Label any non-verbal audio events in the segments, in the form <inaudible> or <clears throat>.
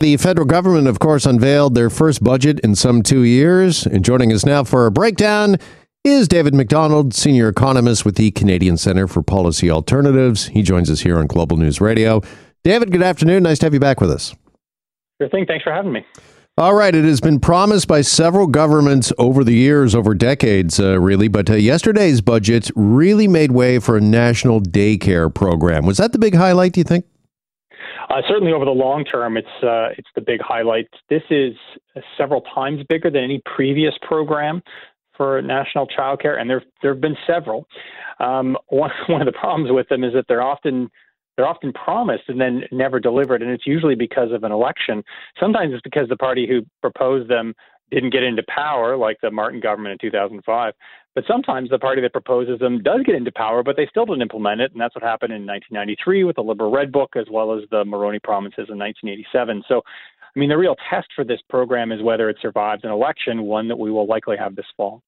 The federal government, of course, unveiled their first budget in some two years. And joining us now for a breakdown is David McDonald, senior economist with the Canadian Center for Policy Alternatives. He joins us here on Global News Radio. David, good afternoon. Nice to have you back with us. Sure thing. Thanks for having me. All right. It has been promised by several governments over the years, over decades, uh, really. But uh, yesterday's budget really made way for a national daycare program. Was that the big highlight, do you think? Uh, certainly, over the long term, it's uh, it's the big highlight. This is several times bigger than any previous program for national childcare, and there there have been several. Um, one <laughs> one of the problems with them is that they're often they're often promised and then never delivered, and it's usually because of an election. Sometimes it's because the party who proposed them didn't get into power, like the Martin government in 2005. But sometimes the party that proposes them does get into power, but they still don't implement it. And that's what happened in 1993 with the Liberal Red Book, as well as the Mulroney promises in 1987. So, I mean, the real test for this program is whether it survives an election, one that we will likely have this fall.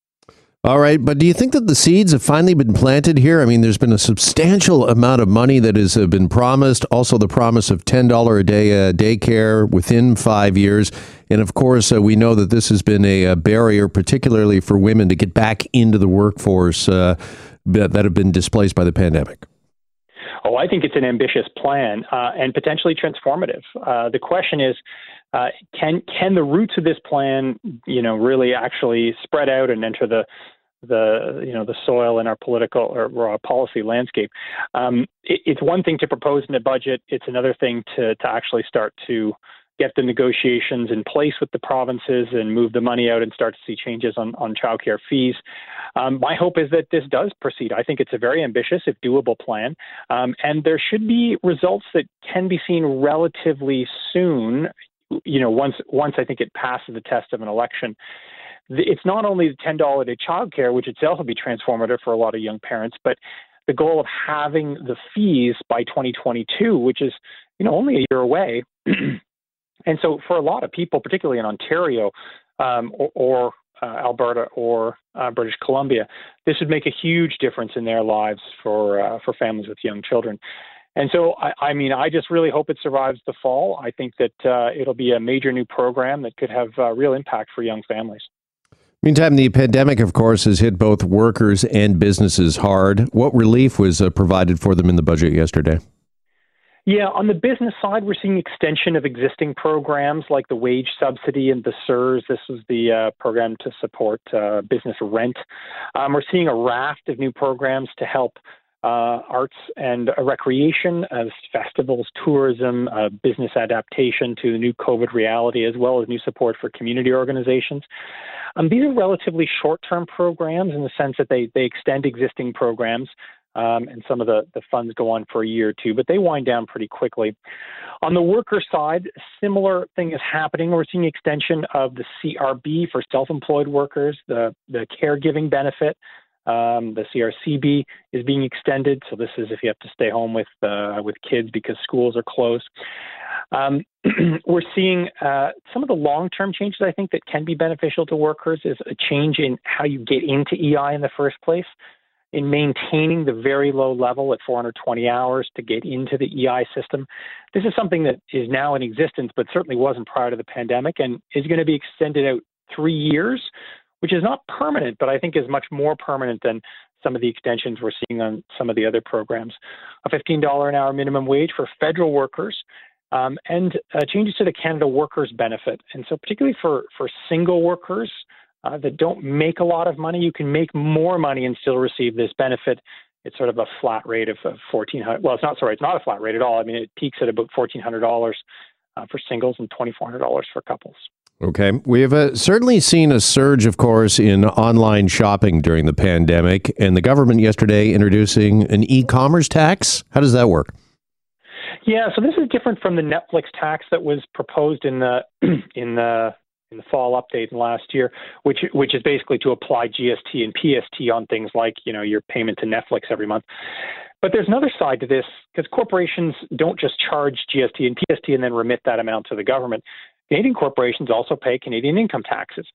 All right, but do you think that the seeds have finally been planted here? I mean, there's been a substantial amount of money that has uh, been promised. Also, the promise of ten dollar a day uh, daycare within five years, and of course, uh, we know that this has been a, a, barrier, particularly for women, to get back into the workforce uh, that have been displaced by the pandemic. Oh, I think it's an ambitious plan uh, and potentially transformative. Uh, the question is, uh, can can the roots of this plan, you know, really actually spread out and enter the the you know the soil in our political or, or our policy landscape? Um, it, it's one thing to propose in a budget; it's another thing to to actually start to get the negotiations in place with the provinces and move the money out and start to see changes on, on childcare fees. Um, my hope is that this does proceed. I think it's a very ambitious, if doable plan, um, and there should be results that can be seen relatively soon you know, once once I think it passes the test of an election, it's not only the ten dollar a day childcare, which itself will be transformative for a lot of young parents, but the goal of having the fees by 2022, which is you know only a year away. <clears throat> and so for a lot of people, particularly in Ontario um, or, or uh, Alberta or uh, British Columbia, this would make a huge difference in their lives for uh, for families with young children. And so, I, I, mean, I just really hope it survives the fall. I think that uh, it'll be a major new program that could have uh, real impact for young families. Meantime, the pandemic, of course, has hit both workers and businesses hard. What relief was uh, provided for them in the budget yesterday? Yeah, on the business side, we're seeing extension of existing programs like the wage subsidy and the CERS. This was the uh, program to support uh, business rent. Um, we're seeing a raft of new programs to help uh, arts and uh, recreation, as festivals, tourism, uh, business adaptation to the new COVID reality, as well as new support for community organizations. Um, these are relatively short term programs in the sense that they, they extend existing programs. Um, and some of the, the funds go on for a year or two, but they wind down pretty quickly. On the worker side, similar thing is happening. We're seeing extension of the CRB for self-employed workers, the the caregiving benefit, um, the CRCB is being extended, so this is if you have to stay home with uh, with kids because schools are closed. Um, <clears throat> we're seeing uh, some of the long-term changes I think that can be beneficial to workers is a change in how you get into EI in the first place, in maintaining the very low level at 420 hours to get into the EI system. This is something that is now in existence, but certainly wasn't prior to the pandemic, and is going to be extended out three years which is not permanent, but I think is much more permanent than some of the extensions we're seeing on some of the other programs. A $15 an hour minimum wage for federal workers. Um, and uh, changes to the Canada Workers Benefit. And so, particularly for, for single workers uh, that don't make a lot of money, you can make more money and still receive this benefit. It's sort of a flat rate of, of 1400 Well, it's not, sorry, it's not a flat rate at all. I mean, it peaks at about $1,400 uh, for singles and $2,400 for couples. Okay. We have uh, certainly seen a surge, of course, in online shopping during the pandemic, and the government yesterday introducing an e commerce tax. How does that work? Yeah, so this is different from the Netflix tax that was proposed in the <clears throat> in the in the fall update in last year, which which is basically to apply GST and PST on things like you know your payment to Netflix every month. But there's another side to this because corporations don't just charge GST and PST and then remit that amount to the government. Canadian corporations also pay Canadian income taxes.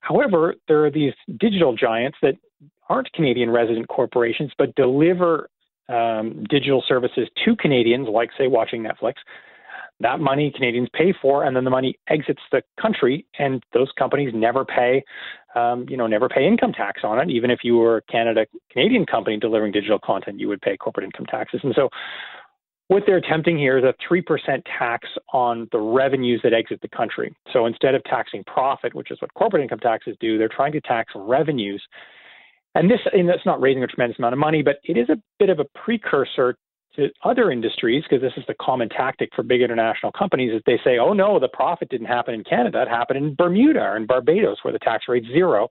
However, there are these digital giants that aren't Canadian resident corporations but deliver um, digital services to Canadians, like, say, watching Netflix. That money Canadians pay for, and then the money exits the country, and those companies never pay, um, you know, never pay income tax on it. Even if you were a Canada Canadian company delivering digital content, you would pay corporate income taxes. And so, what they're attempting here is a three percent tax on the revenues that exit the country. So instead of taxing profit, which is what corporate income taxes do, they're trying to tax revenues. And this, and that's not raising a tremendous amount of money, but it is a bit of a precursor to other industries, because this is the common tactic for big international companies, is they say, oh no, the profit didn't happen in Canada, it happened in Bermuda or in Barbados, where the tax rate's zero,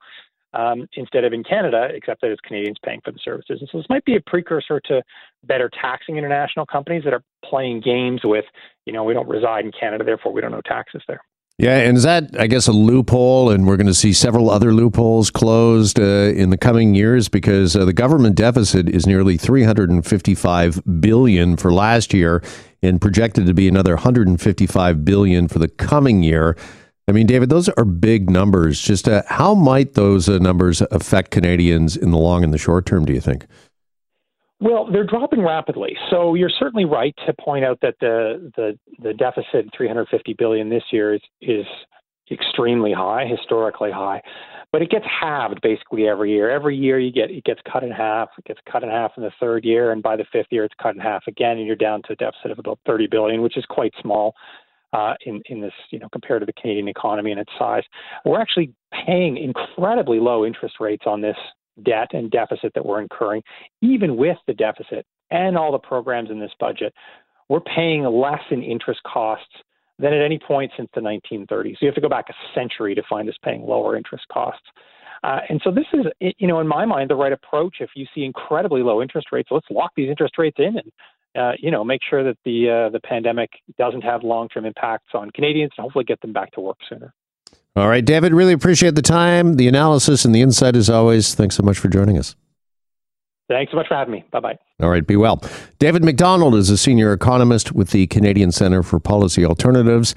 um, instead of in Canada, except that it's Canadians paying for the services. And so this might be a precursor to better taxing international companies that are playing games with, you know, we don't reside in Canada, therefore we don't know taxes there. Yeah, and is that, I guess, a loophole? And we're going to see several other loopholes closed uh, in the coming years because uh, the government deficit is nearly 355 billion for last year, and projected to be another 155 billion for the coming year. I mean, David, those are big numbers. Just uh, how might those uh, numbers affect Canadians in the long and the short term? Do you think? Well, they're dropping rapidly. So you're certainly right to point out that the the, the deficit 350 billion this year is is extremely high, historically high. But it gets halved basically every year. Every year you get it gets cut in half. It gets cut in half in the third year, and by the fifth year it's cut in half again, and you're down to a deficit of about 30 billion, which is quite small. Uh, in in this, you know, compared to the Canadian economy and its size, we're actually paying incredibly low interest rates on this debt and deficit that we're incurring, even with the deficit and all the programs in this budget, we're paying less in interest costs than at any point since the 1930s. You have to go back a century to find us paying lower interest costs. Uh, and so this is, you know, in my mind, the right approach. If you see incredibly low interest rates, let's lock these interest rates in and, uh, you know, make sure that the uh, the pandemic doesn't have long-term impacts on Canadians and hopefully get them back to work sooner. All right, David, really appreciate the time, the analysis, and the insight as always. Thanks so much for joining us. Thanks so much for having me. Bye bye. All right, be well. David McDonald is a senior economist with the Canadian Centre for Policy Alternatives.